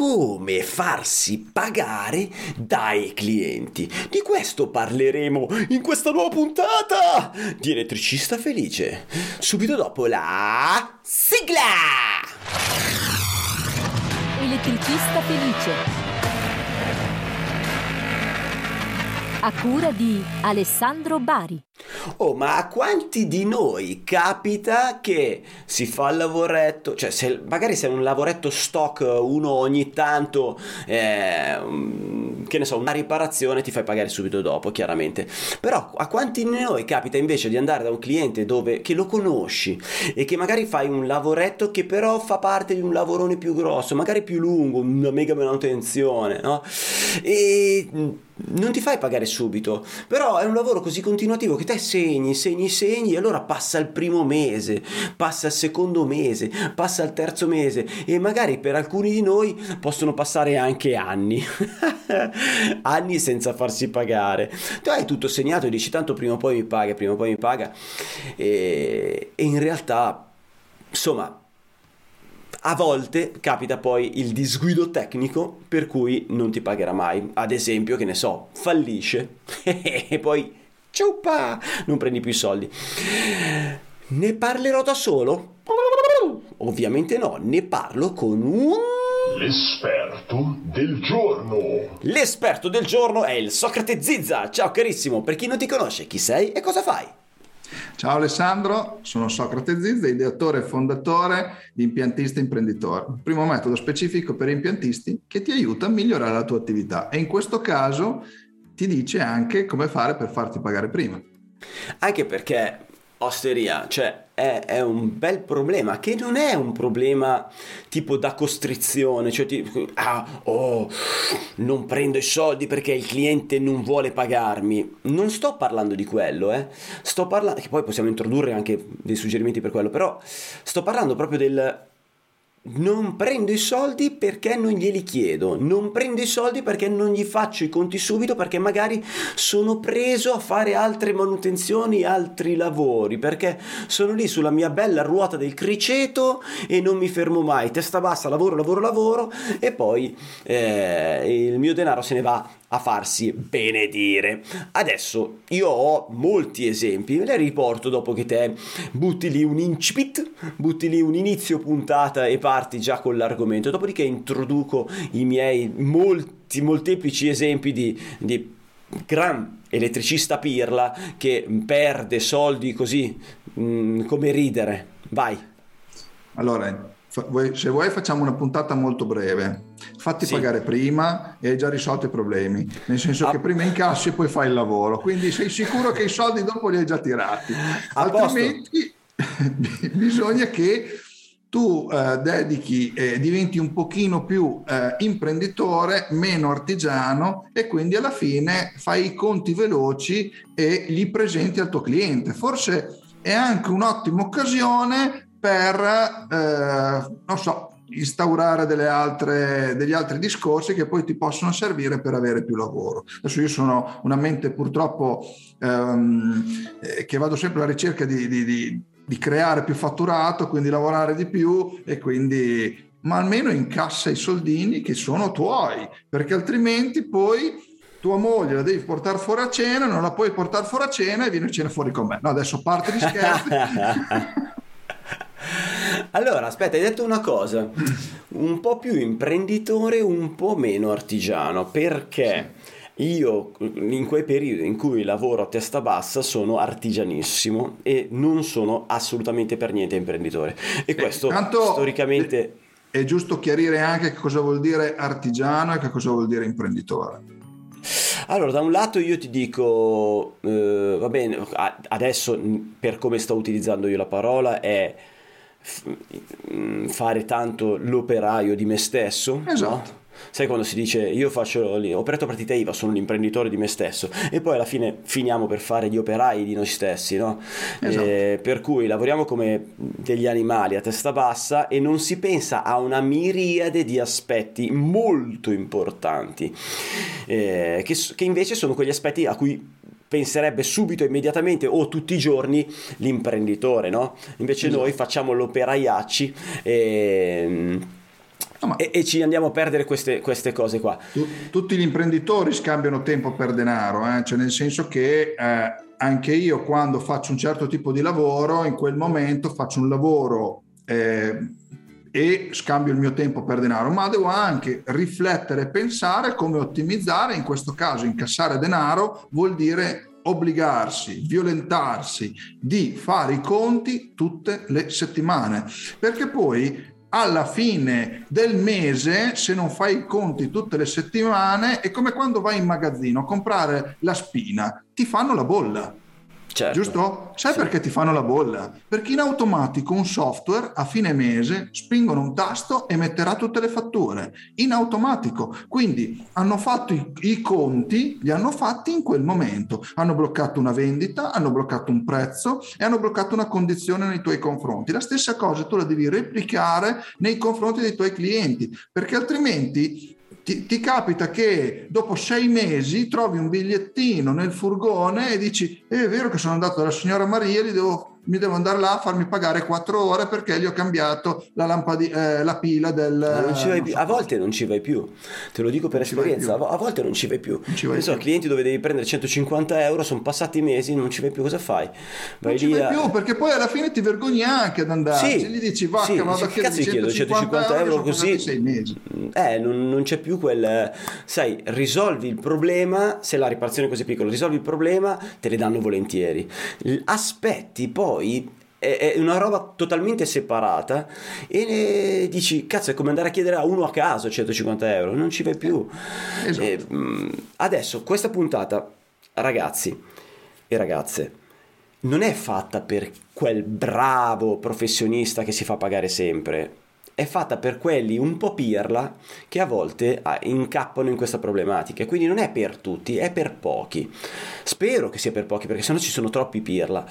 come farsi pagare dai clienti. Di questo parleremo in questa nuova puntata di Elettricista Felice, subito dopo la sigla! Elettricista Felice a cura di Alessandro Bari. Oh, ma a quanti di noi capita che si fa il lavoretto, cioè se, magari se è un lavoretto stock uno ogni tanto, eh, che ne so, una riparazione ti fai pagare subito dopo, chiaramente. Però a quanti di noi capita invece di andare da un cliente dove, che lo conosci e che magari fai un lavoretto che però fa parte di un lavorone più grosso, magari più lungo, una mega manutenzione, no? E non ti fai pagare subito, però è un lavoro così continuativo che te segni, segni, segni e allora passa il primo mese, passa il secondo mese, passa il terzo mese e magari per alcuni di noi possono passare anche anni, anni senza farsi pagare. Tu hai tutto segnato e dici tanto prima o poi mi paga, prima o poi mi paga e, e in realtà insomma a volte capita poi il disguido tecnico per cui non ti pagherà mai. Ad esempio, che ne so, fallisce e poi ciuppa, non prendi più i soldi. Ne parlerò da solo? Ovviamente no, ne parlo con un L'esperto del giorno. L'esperto del giorno è il Socrate Zizza. Ciao carissimo, per chi non ti conosce, chi sei e cosa fai? Ciao Alessandro, sono Socrate Zizza, ideatore e fondatore di Impiantista Imprenditore, primo metodo specifico per impiantisti che ti aiuta a migliorare la tua attività e in questo caso ti dice anche come fare per farti pagare prima. Anche perché osteria, cioè è, è, un bel problema che non è un problema tipo da costrizione, cioè tipo, ah, oh, non prendo i soldi perché il cliente non vuole pagarmi. Non sto parlando di quello, eh. Sto parlando, che poi possiamo introdurre anche dei suggerimenti per quello, però sto parlando proprio del non prendo i soldi perché non glieli chiedo, non prendo i soldi perché non gli faccio i conti subito perché magari sono preso a fare altre manutenzioni, altri lavori, perché sono lì sulla mia bella ruota del criceto e non mi fermo mai, testa bassa, lavoro, lavoro, lavoro e poi eh, il mio denaro se ne va a farsi benedire. Adesso io ho molti esempi, ve li riporto dopo che te butti lì un incipit, butti lì un inizio puntata e parti già con l'argomento, dopodiché introduco i miei molti, molteplici esempi di, di gran elettricista pirla che perde soldi così mh, mm, come ridere. Vai. Allora, se vuoi facciamo una puntata molto breve. Fatti sì. pagare prima e hai già risolto i problemi, nel senso ah. che prima incassi e poi fai il lavoro, quindi sei sicuro che i soldi dopo li hai già tirati. A Altrimenti bisogna che tu eh, dedichi, eh, diventi un pochino più eh, imprenditore, meno artigiano e quindi alla fine fai i conti veloci e li presenti al tuo cliente. Forse è anche un'ottima occasione per, eh, non so, instaurare altre, degli altri discorsi che poi ti possono servire per avere più lavoro. Adesso io sono una mente purtroppo ehm, eh, che vado sempre alla ricerca di, di, di, di, creare più fatturato, quindi lavorare di più e quindi ma almeno incassa i soldini che sono tuoi, perché altrimenti poi tua moglie la devi portare fuori a cena, non la puoi portare fuori a cena e vieni a cena fuori con me. No, adesso parte di scherzi. Allora, aspetta, hai detto una cosa, un po' più imprenditore, un po' meno artigiano, perché io in quei periodi in cui lavoro a testa bassa sono artigianissimo e non sono assolutamente per niente imprenditore. E questo Tanto storicamente... È giusto chiarire anche che cosa vuol dire artigiano e che cosa vuol dire imprenditore. Allora, da un lato io ti dico, eh, va bene, adesso per come sto utilizzando io la parola è fare tanto l'operaio di me stesso. Esatto. No? Sai quando si dice io faccio l'operato partita IVA, sono l'imprenditore di me stesso e poi alla fine finiamo per fare gli operai di noi stessi, no? Esatto. Eh, per cui lavoriamo come degli animali a testa bassa e non si pensa a una miriade di aspetti molto importanti eh, che, che invece sono quegli aspetti a cui penserebbe subito, immediatamente o tutti i giorni l'imprenditore, no? Invece esatto. noi facciamo l'operaiacci e No, ma- e, e ci andiamo a perdere queste, queste cose qua. Tu- tutti gli imprenditori scambiano tempo per denaro, eh? cioè nel senso che eh, anche io quando faccio un certo tipo di lavoro, in quel momento faccio un lavoro eh, e scambio il mio tempo per denaro, ma devo anche riflettere e pensare come ottimizzare, in questo caso incassare denaro vuol dire obbligarsi, violentarsi di fare i conti tutte le settimane, perché poi alla fine del mese, se non fai i conti tutte le settimane, è come quando vai in magazzino a comprare la spina, ti fanno la bolla. Certo. Giusto? Sai Sì. perché ti fanno la bolla? Perché in automatico un software a fine mese spingono un tasto e metterà tutte le fatture. In automatico. Quindi hanno fatto i, i conti, li hanno fatti in quel momento. Hanno bloccato una vendita, hanno bloccato un prezzo e hanno bloccato una condizione nei tuoi confronti. La stessa cosa tu la devi replicare nei confronti dei tuoi clienti, perché altrimenti ti, ti capita che dopo sei mesi trovi un bigliettino nel furgone e dici "Eh, è vero che sono andato dalla signora Maria li devo- mi devo andare là a farmi pagare quattro ore perché gli ho cambiato la, lampadi- eh, la pila del... Non ci non so A volte non ci vai più, te lo dico per Non ci esperienza, a volte non ci vai più. Non ci vai so, più. clienti dove devi prendere 150 euro, sono passati mesi, non ci vai più, cosa fai? Non Vai ci lì vai a- più perché poi alla fine ti vergogni anche ad andarci. Sì, gli dici vacca, sì, vado a chiedere gli chiedo 150 euro sono così? mesi. Eh, non, non c'è più quel... Sai, risolvi il problema, se la riparazione è così piccola, risolvi il problema, te le danno volentieri. Aspetti poi... È è una roba totalmente separata e ne- dici, cazzo, è come andare a chiedere a uno a caso 150 euro, non ci vai più. Esatto. E, mm, adesso, questa puntata, ragazzi e ragazze, non è fatta per quel bravo professionista che si fa pagare sempre. È fatta per quelli un po' pirla che a volte ah, incappano in questa problematica. Quindi non è per tutti, è per pochi. Spero che sia per pochi perché sennò ci sono troppi pirla.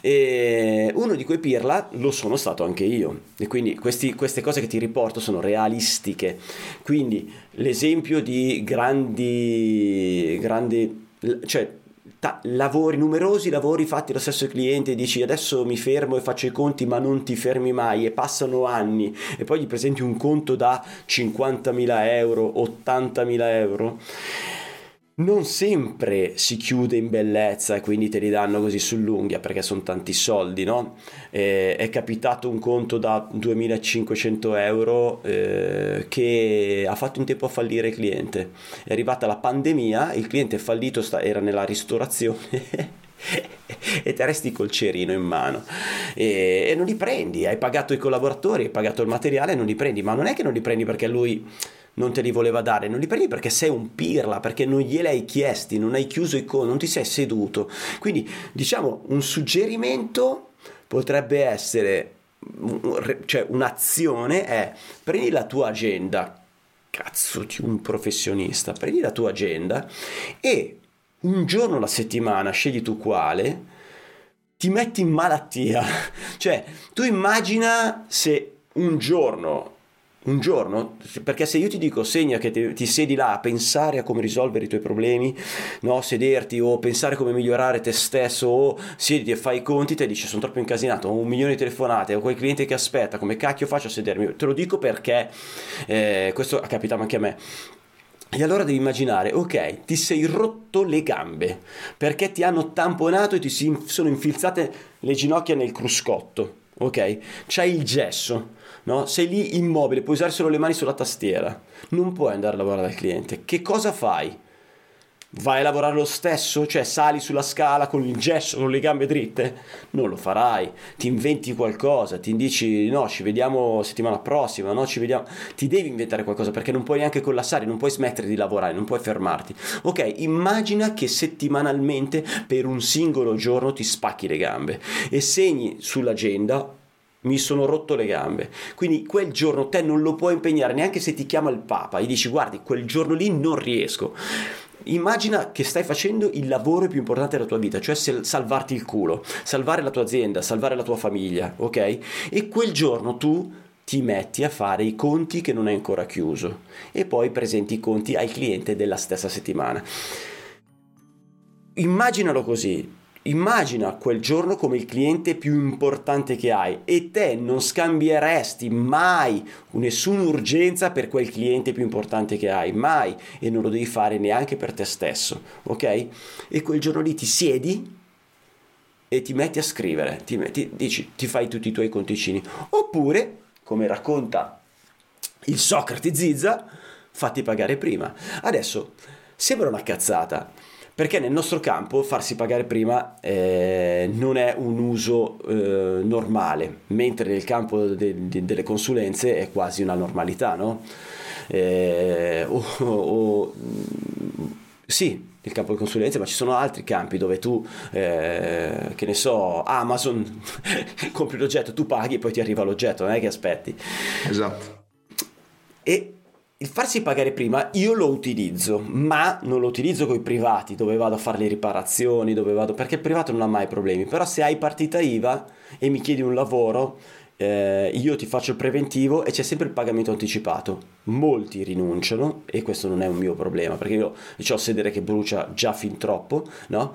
E uno di quei pirla lo sono stato anche io. E quindi questi- queste cose che ti riporto sono realistiche. Quindi l'esempio di grandi, grandi, cioè ta- lavori, numerosi lavori fatti dallo stesso cliente, dici adesso mi fermo e faccio i conti, ma non ti fermi mai e passano anni e poi gli presenti un conto da 50.000 euro, 80.000 euro. Non sempre si chiude in bellezza e quindi te li danno così sull'unghia perché sono tanti soldi, no? Eh, è capitato un conto da 2500 euro eh, che ha fatto in tempo a fallire il cliente. È arrivata la pandemia, il cliente fallito sta- era nella ristorazione. e te resti col cerino in mano e, e non li prendi, hai pagato i collaboratori, hai pagato il materiale, non li prendi, ma non è che non li prendi perché lui non te li voleva dare, non li prendi perché sei un pirla, perché non glieli hai chiesti, non hai chiuso i conti, non ti sei seduto. Quindi diciamo un suggerimento potrebbe essere, cioè un'azione è prendi la tua agenda, cazzo di un professionista, prendi la tua agenda e un giorno alla settimana, scegli tu quale, ti metti in malattia. Cioè, tu immagina se un giorno, un giorno, perché se io ti dico segna che ti, ti siedi là a pensare a come risolvere i tuoi problemi, no, sederti o pensare come migliorare te stesso o siediti e fai i conti, te dici sono troppo incasinato, ho un milione di telefonate, ho quel cliente che aspetta, come cacchio faccio a sedermi? Te lo dico perché eh, questo capita anche a me. E allora devi immaginare, ok, ti sei rotto le gambe perché ti hanno tamponato e ti sono infilzate le ginocchia nel cruscotto, ok? C'hai il gesso, no? Sei lì immobile, puoi usare solo le mani sulla tastiera, non puoi andare a lavorare dal cliente. Che cosa fai? Vai a lavorare lo stesso? Cioè sali sulla scala con il gesso, con le gambe dritte? Non lo farai. Ti inventi qualcosa, ti dici no, ci vediamo settimana prossima, no, ci vediamo. Ti devi inventare qualcosa perché non puoi neanche collassare, non puoi smettere di lavorare, non puoi fermarti. Ok, immagina che settimanalmente per un singolo giorno ti spacchi le gambe e segni sull'agenda mi sono rotto le gambe. Quindi quel giorno te non lo puoi impegnare neanche se ti chiama il Papa e dici guardi, quel giorno lì non riesco. Immagina che stai facendo il lavoro più importante della tua vita, cioè salvarti il culo, salvare la tua azienda, salvare la tua famiglia, ok? E quel giorno tu ti metti a fare i conti che non hai ancora chiuso e poi presenti i conti al cliente della stessa settimana. Immaginalo così, immagina quel giorno come il cliente più importante che hai e te non scambieresti mai nessuna urgenza per quel cliente più importante che hai, mai, e non lo devi fare neanche per te stesso, ok? E quel giorno lì ti siedi e ti metti a scrivere, ti, metti, dici, ti fai tutti i tuoi conticini, oppure, come racconta il Socrate Zizza, fatti pagare prima. Adesso, sembra una cazzata, perché nel nostro campo farsi pagare prima eh, non è un uso eh, normale, mentre nel campo de- de- delle consulenze è quasi una normalità, no? Eh, o, o, sì, il campo di consulenze, ma ci sono altri campi dove tu, eh, che ne so, Amazon, compri l'oggetto, tu paghi e poi ti arriva l'oggetto, non è che aspetti. Esatto. E il farsi pagare prima io lo utilizzo, ma non lo utilizzo con i privati dove vado a fare le riparazioni, dove vado perché il privato non ha mai problemi. Però se hai partita IVA e mi chiedi un lavoro, eh, io ti faccio il preventivo e c'è sempre il pagamento anticipato. Molti rinunciano e questo non è un mio problema perché io ho sedere che brucia già fin troppo, no?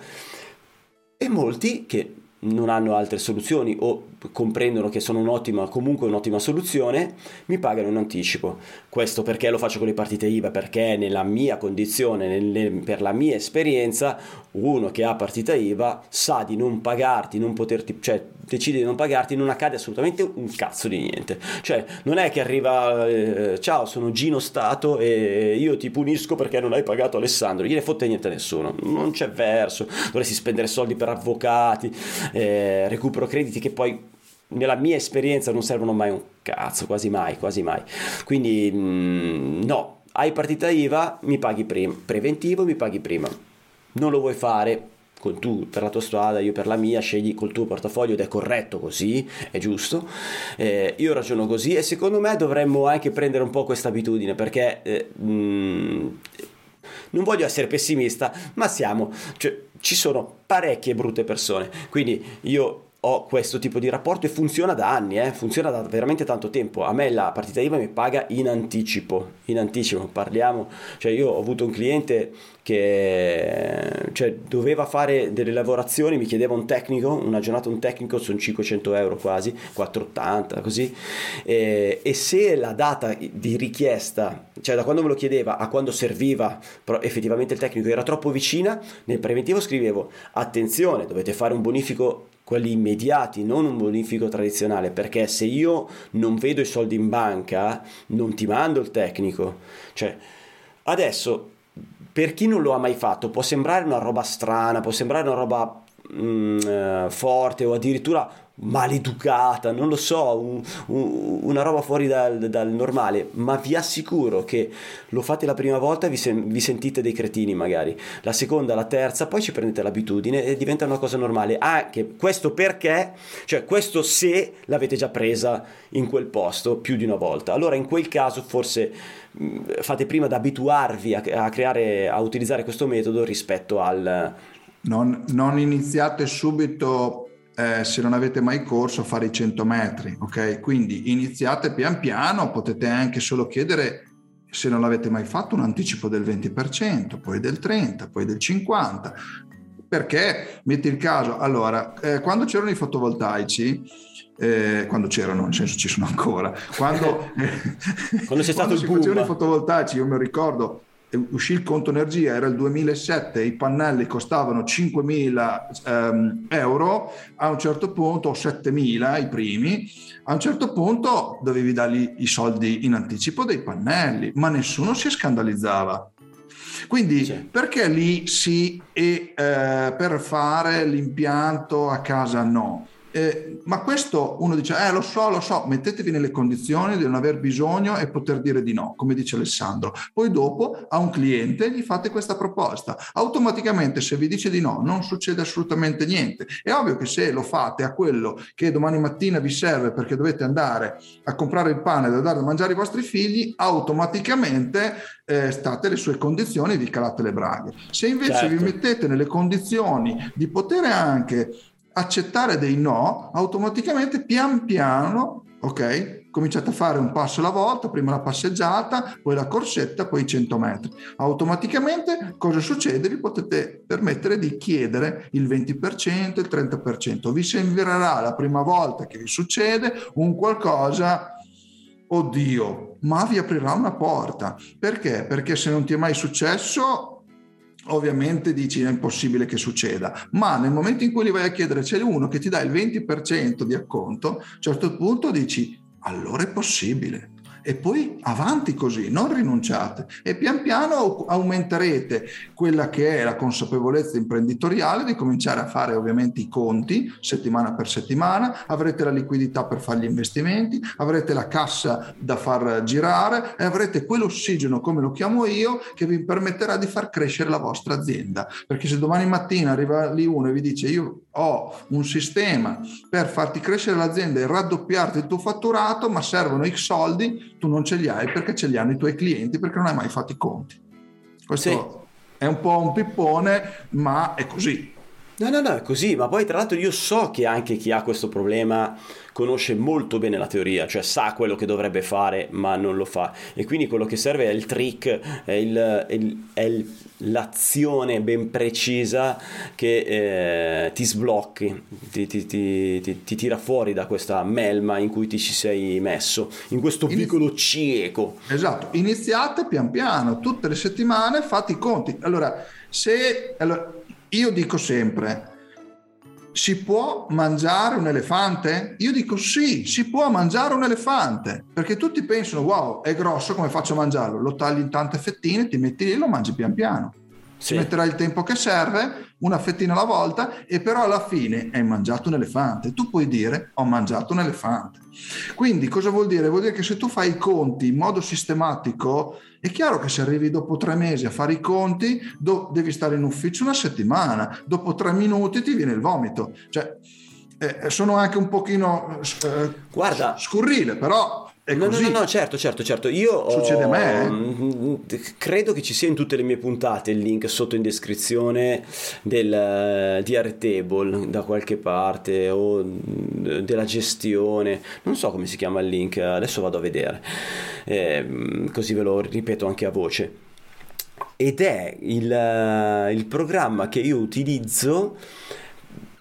E molti che non hanno altre soluzioni o comprendono che sono un'ottima, comunque un'ottima soluzione, mi pagano in anticipo. Questo perché lo faccio con le partite IVA? Perché nella mia condizione, nelle, per la mia esperienza, uno che ha partita IVA sa di non pagarti, non poterti, cioè decide di non pagarti, non accade assolutamente un cazzo di niente. Cioè, non è che arriva, eh, ciao, sono Gino Stato e io ti punisco perché non hai pagato Alessandro, gliene fotte niente a nessuno, non c'è verso, dovresti spendere soldi per avvocati, eh, recupero crediti che poi nella mia esperienza non servono mai un cazzo, quasi mai, quasi mai. Quindi mh, no, hai partita IVA, mi paghi prima, preventivo mi paghi prima. Non lo vuoi fare, con tu per la tua strada, io per la mia, scegli col tuo portafoglio ed è corretto così, è giusto. Eh, io ragiono così e secondo me dovremmo anche prendere un po' questa abitudine perché eh, mh, non voglio essere pessimista, ma siamo, cioè, ci sono parecchie brutte persone. Quindi io ho questo tipo di rapporto e funziona da anni, eh? funziona da veramente tanto tempo. A me la partita IVA mi paga in anticipo, in anticipo parliamo, cioè io ho avuto un cliente che cioè, doveva fare delle lavorazioni, mi chiedeva un tecnico, una giornata un tecnico sono 500 euro quasi, 480 così, e, e se la data di richiesta, cioè da quando me lo chiedeva a quando serviva, però effettivamente il tecnico era troppo vicina, nel preventivo scrivevo attenzione, dovete fare un bonifico quelli immediati, non un bonifico tradizionale, perché se io non vedo i soldi in banca, non ti mando il tecnico. Cioè, adesso, per chi non lo ha mai fatto, può sembrare una roba strana, può sembrare una roba mm, eh, forte o addirittura maleducata, non lo so, un, un, una roba fuori dal, dal, normale, ma vi assicuro che lo fate la prima volta e vi, sen- vi, sentite dei cretini magari, la seconda, la terza, poi ci prendete l'abitudine e diventa una cosa normale, anche questo perché, cioè questo se l'avete già presa in quel posto più di una volta, allora in quel caso forse fate prima ad abituarvi a, a creare, a utilizzare questo metodo rispetto al... Non, non iniziate subito eh, se non avete mai corso a fare i 100 metri, ok? Quindi iniziate pian piano, potete anche solo chiedere se non l'avete mai fatto un anticipo del 20%, poi del 30%, poi del 50%. Perché metti il caso, allora, eh, quando c'erano i fotovoltaici, eh, quando c'erano, nel senso ci sono ancora, quando, quando c'è stato quando il boom. facevano i fotovoltaici, io mi ricordo uscì il conto energia, era il 2007, i pannelli costavano 5.000 ehm, euro, a un certo punto, o 7.000 i primi, a un certo punto dovevi dargli i soldi in anticipo dei pannelli, ma nessuno si scandalizzava. Quindi sì. perché lì sì e eh, per fare l'impianto a casa no? Eh, ma questo uno dice, eh lo so, lo so, mettetevi nelle condizioni di non aver bisogno e poter dire di no, come dice Alessandro. Poi dopo a un cliente gli fate questa proposta. Automaticamente se vi dice di no non succede assolutamente niente. È ovvio che se lo fate a quello che domani mattina vi serve perché dovete andare a comprare il pane da dare da mangiare ai vostri figli, automaticamente eh, state le sue condizioni e vi calate le braghe. Se invece certo. vi mettete nelle condizioni di poter anche accettare dei no, automaticamente pian piano, ok? cominciate a fare un passo alla volta, prima la passeggiata, poi la corsetta, poi i 100 metri. Automaticamente cosa succede? Vi potete permettere di chiedere il 20%, il 30%. Vi sembrerà la prima volta che vi succede un qualcosa oddio, ma vi aprirà una porta. Perché? Perché se non ti è mai successo, ovviamente dici è impossibile che succeda, ma nel momento in cui gli vai a chiedere c'è uno che ti dà il 20% di acconto, a un certo punto dici allora è possibile e poi avanti così, non rinunciate e pian piano aumenterete quella che è la consapevolezza imprenditoriale di cominciare a fare ovviamente i conti settimana per settimana, avrete la liquidità per fare gli investimenti, avrete la cassa da far girare e avrete quell'ossigeno, come lo chiamo io, che vi permetterà di far crescere la vostra azienda. Perché se domani mattina arriva lì uno e vi dice io ho un sistema per farti crescere l'azienda e raddoppiarti il tuo fatturato, ma servono X soldi, tu non ce li hai perché ce li hanno i tuoi clienti perché non hai mai fatto i conti. Questo sì. è un po' un pippone, ma è così. No, no, no, è così, ma poi tra l'altro io so che anche chi ha questo problema conosce molto bene la teoria, cioè sa quello che dovrebbe fare ma non lo fa e quindi quello che serve è il trick, è, il, è, il, è il, l'azione ben precisa che eh, ti sblocchi, ti, ti, ti, ti, tira fuori da questa melma in cui ti ci sei messo, in questo Inizi- vicolo cieco. Esatto, iniziate pian piano, tutte le settimane fate i conti. Allora, se... Allora, io dico sempre, si può mangiare un elefante? Io dico sì, si può mangiare un elefante, perché tutti pensano, wow, è grosso, come faccio a mangiarlo? Lo tagli in tante fettine, ti metti lì e lo mangi pian piano. Sì. Ci metterai il tempo che serve, una fettina alla volta, e però alla fine hai mangiato un elefante. Tu puoi dire ho mangiato un elefante. Quindi cosa vuol dire? Vuol dire che se tu fai i conti in modo sistematico, è chiaro che se arrivi dopo tre mesi a fare i conti, do- devi stare in ufficio una settimana, dopo tre minuti ti viene il vomito. Cioè, eh, sono anche un pochino eh, Guarda, scurrile, però no, no, no, no, certo, certo, certo. Io Succede ho, a me. Eh? Credo che ci sia in tutte le mie puntate il link sotto in descrizione del uh, DR Table da qualche parte o della gestione. Non so come si chiama il link, adesso vado a vedere. Eh, così ve lo ripeto anche a voce. Ed è il, uh, il programma che io utilizzo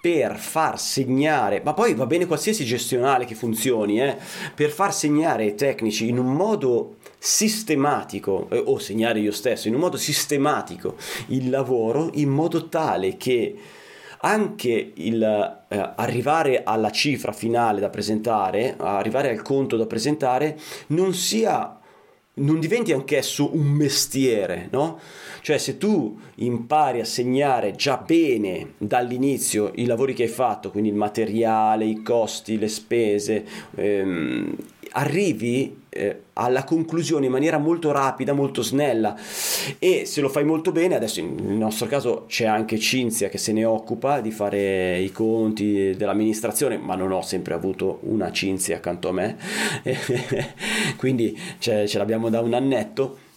per far segnare, ma poi va bene qualsiasi gestionale che funzioni, eh, per far segnare ai tecnici in un modo sistematico, eh, o segnare io stesso, in un modo sistematico il lavoro in modo tale che anche il eh, arrivare alla cifra finale da presentare, arrivare al conto da presentare, non sia non diventi anch'esso un mestiere, no? Cioè se tu impari a segnare già bene dall'inizio i lavori che hai fatto, quindi il materiale, i costi, le spese, ehm, arrivi eh, alla conclusione in maniera molto rapida, molto snella. E se lo fai molto bene, adesso nel nostro caso c'è anche Cinzia che se ne occupa di fare i conti dell'amministrazione, ma non ho sempre avuto una Cinzia accanto a me, quindi ce l'abbiamo da un annetto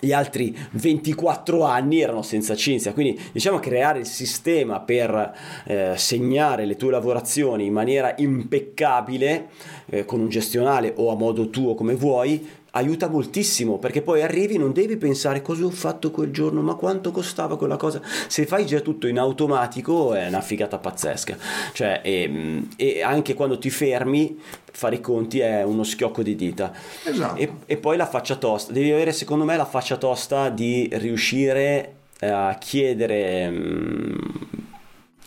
gli altri 24 anni erano senza Cinzia, quindi diciamo creare il sistema per eh, segnare le tue lavorazioni in maniera impeccabile eh, con un gestionale o a modo tuo come vuoi aiuta moltissimo perché poi arrivi non devi pensare cosa ho fatto quel giorno ma quanto costava quella cosa. Se fai già tutto in automatico è una figata pazzesca. Cioè e, ehm, e anche quando ti fermi fare i conti è uno schiocco di dita. Esatto. e, e poi la faccia tosta. Devi avere secondo me la faccia tosta di riuscire a chiedere mm,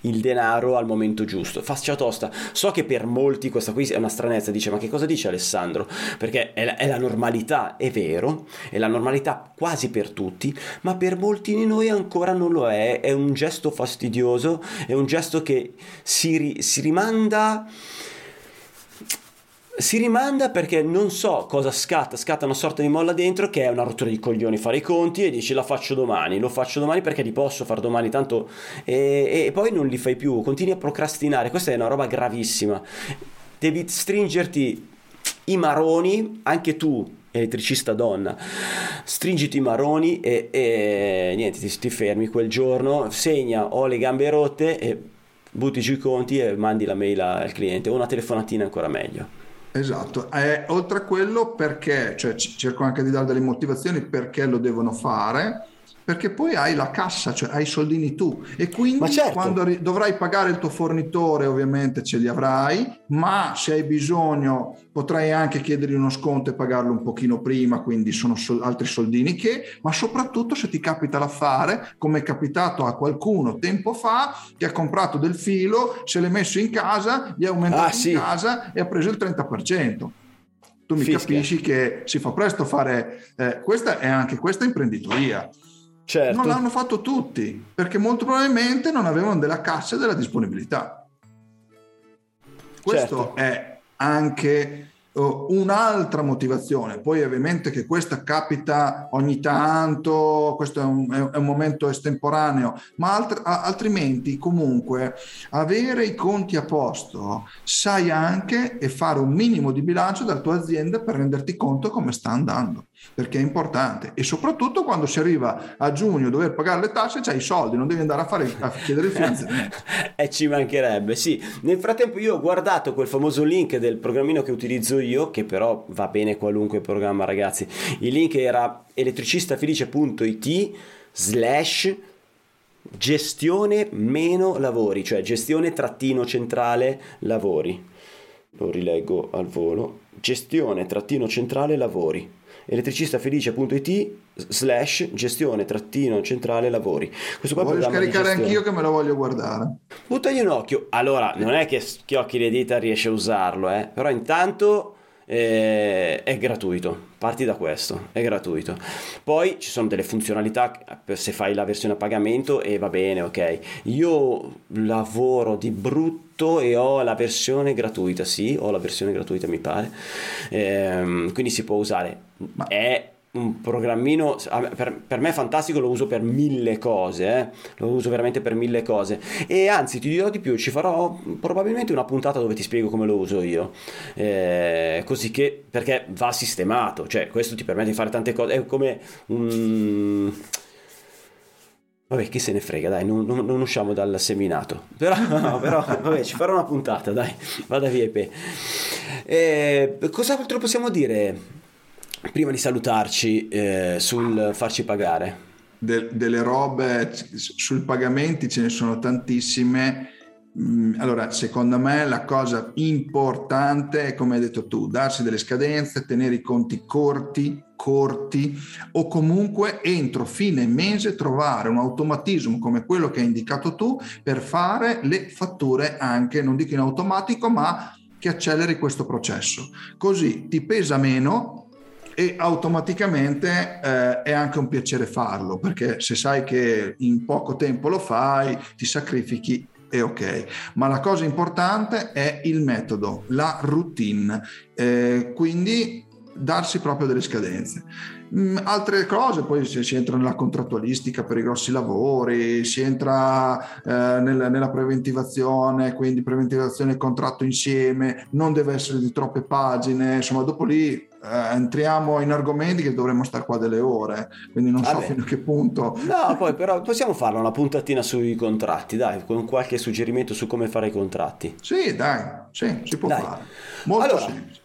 il denaro al momento giusto. Faccia tosta. So che per molti questa qui è una stranezza, dice ma che cosa dice Alessandro? Perché è la, è la, normalità, è vero, è la normalità quasi per tutti, ma per molti di noi ancora non lo è, è un gesto fastidioso, è un gesto che si, ri, si rimanda si rimanda perché non so cosa scatta, scatta una sorta di molla dentro che è una rottura di coglioni fare i conti e dici la faccio domani, lo faccio domani perché li posso fare domani tanto e, e poi non li fai più, continui a procrastinare, questa è una roba gravissima, devi stringerti i maroni, anche tu elettricista donna, stringiti i maroni e, e niente, ti, ti fermi quel giorno, segna ho le gambe rotte e butti giù i conti e mandi la mail al cliente. O una telefonatina ancora meglio. Esatto, eh, oltre a quello perché, cioè cerco anche di dare delle motivazioni perché lo devono fare, perché poi hai la cassa, cioè hai i soldini tu e quindi certo. quando ri- dovrai pagare il tuo fornitore ovviamente ce li avrai, ma se hai bisogno potrai anche chiedergli uno sconto e pagarlo un pochino prima, quindi sono sol- altri soldini che, ma soprattutto se ti capita l'affare, come è capitato a qualcuno tempo fa, che ha comprato del filo, se l'è messo in casa, gli ha aumentato Ah, in sì. casa e ha preso il 30%. Tu mi Fischia. capisci che si fa presto fare, eh, questa è anche questa imprenditoria. Certo. Non l'hanno fatto tutti, perché molto probabilmente non avevano della cassa e della disponibilità. Questo Certo. è anche eh, un'altra motivazione. Poi ovviamente che questa capita ogni tanto, questo è un, è- un momento estemporaneo, ma alt- altrimenti comunque avere i conti a posto, sai anche e fare un minimo di bilancio della tua azienda per renderti conto come sta andando, perché è importante. E soprattutto quando si arriva a giugno a dover pagare le tasse, c'hai i soldi, non devi andare a, fare, a chiedere il finanziamento. E ci mancherebbe, sì. Nel frattempo io ho guardato quel famoso link del programmino che utilizzo io, che però va bene qualunque programma, ragazzi. Il link era elettricistafelice.it slash gestione meno lavori, cioè gestione trattino centrale lavori. Lo rileggo al volo. Gestione trattino centrale lavori. elettricistafelice.it slash gestione trattino centrale lavori. Questo qua Voglio scaricare anch'io che me lo voglio guardare. Buttagli un occhio. Allora, non è che schiocchi le dita riesci a usarlo, eh? però intanto eh, è gratuito. Parti da questo, è gratuito. Poi ci sono delle funzionalità se fai la versione a pagamento e va bene, ok. Io lavoro di brutto e ho la versione gratuita, sì, ho la versione gratuita mi pare. Ehm, quindi si può usare. Ma- È un programmino per, per me fantastico lo uso per mille cose eh? lo uso veramente per mille cose e anzi ti dirò di più ci farò probabilmente una puntata dove ti spiego come lo uso io Eh, così che perché va sistemato cioè questo ti permette di fare tante cose è come un Vabbè, chi se ne frega, dai, non, non- non usciamo dal seminato. Però, però, vabbè, ci farò una puntata, dai, vada via. Eh, cos'altro possiamo dire prima di salutarci eh, sul farci pagare? De- delle robe sui pagamenti ce ne sono tantissime. Mm, Allora, secondo me la cosa importante è, come hai detto tu, darsi delle scadenze, tenere i conti corti, corti o comunque entro fine mese trovare un automatismo come quello che hai indicato tu per fare le fatture anche, non dico in automatico, ma che acceleri questo processo. Così ti pesa meno e automaticamente eh, è anche un piacere farlo perché se sai che in poco tempo lo fai, ti sacrifichi è ok. Ma la cosa importante è il metodo, la routine, Eh, quindi darsi proprio delle scadenze. Mm, altre cose, poi si, si entra nella contrattualistica per i grossi lavori, si entra eh, nella, nella preventivazione, quindi preventivazione e contratto insieme, non deve essere di troppe pagine, insomma dopo lì eh, entriamo in argomenti che dovremmo stare qua delle ore, quindi non so Vabbè. fino a che punto. No, poi però possiamo farla una puntatina sui contratti, dai, con qualche suggerimento su come fare i contratti. Sì, dai, sì, si può Dai. fare. Molto Allora, semplice.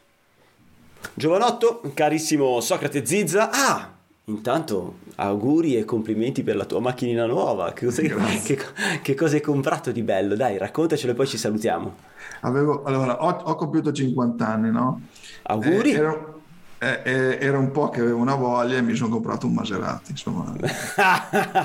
Giovanotto, carissimo Socrate Zizza. Ah, intanto auguri e complimenti per la tua macchinina nuova. Che che, che cosa hai comprato di bello? Dai, raccontacelo e poi ci salutiamo. Avevo, allora, ho, ho compiuto 50 anni, no? Auguri. Eh, ero, eh, eh, era un po' che avevo una voglia e mi sono comprato un Maserati, insomma.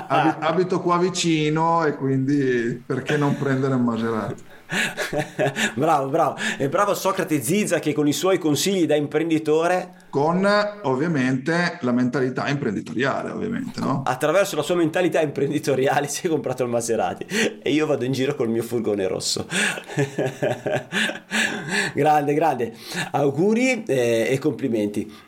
Abi- abito qua vicino e quindi perché non prendere un Maserati? bravo, bravo. E bravo Socrate Zizza che con i suoi consigli da imprenditore, Con ovviamente la mentalità imprenditoriale, ovviamente, no? attraverso la sua mentalità imprenditoriale, si è comprato il Maserati. E io vado in giro col mio furgone rosso. grande, grande. Auguri eh, e complimenti.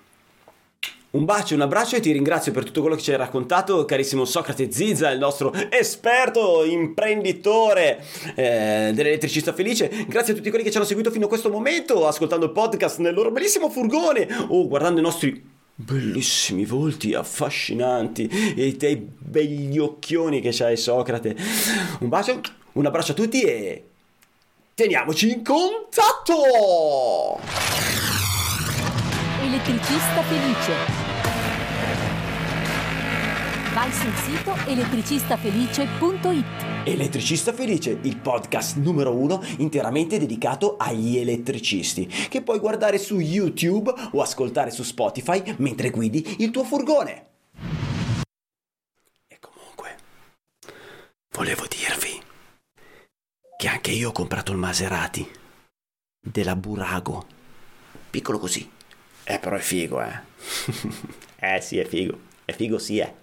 Un bacio, un abbraccio e ti ringrazio per tutto quello che ci hai raccontato, carissimo Socrate Zizza, il nostro esperto imprenditore eh, dell'elettricista felice. Grazie a tutti quelli che ci hanno seguito fino a questo momento, ascoltando il podcast nel loro bellissimo furgone o guardando i nostri bellissimi volti affascinanti e i tuoi begli occhioni che c'hai Socrate. Un bacio, un abbraccio a tutti e teniamoci in contatto! Elettricista felice. Vai sul sito elettricistafelice.it. Elettricista Felice, il podcast numero uno interamente dedicato agli elettricisti, che puoi guardare su YouTube o ascoltare su Spotify mentre guidi il tuo furgone. E comunque, volevo dirvi che anche io ho comprato il Maserati della Burago. Piccolo così. Eh, però è figo, eh. eh sì, è figo. È figo sì, eh.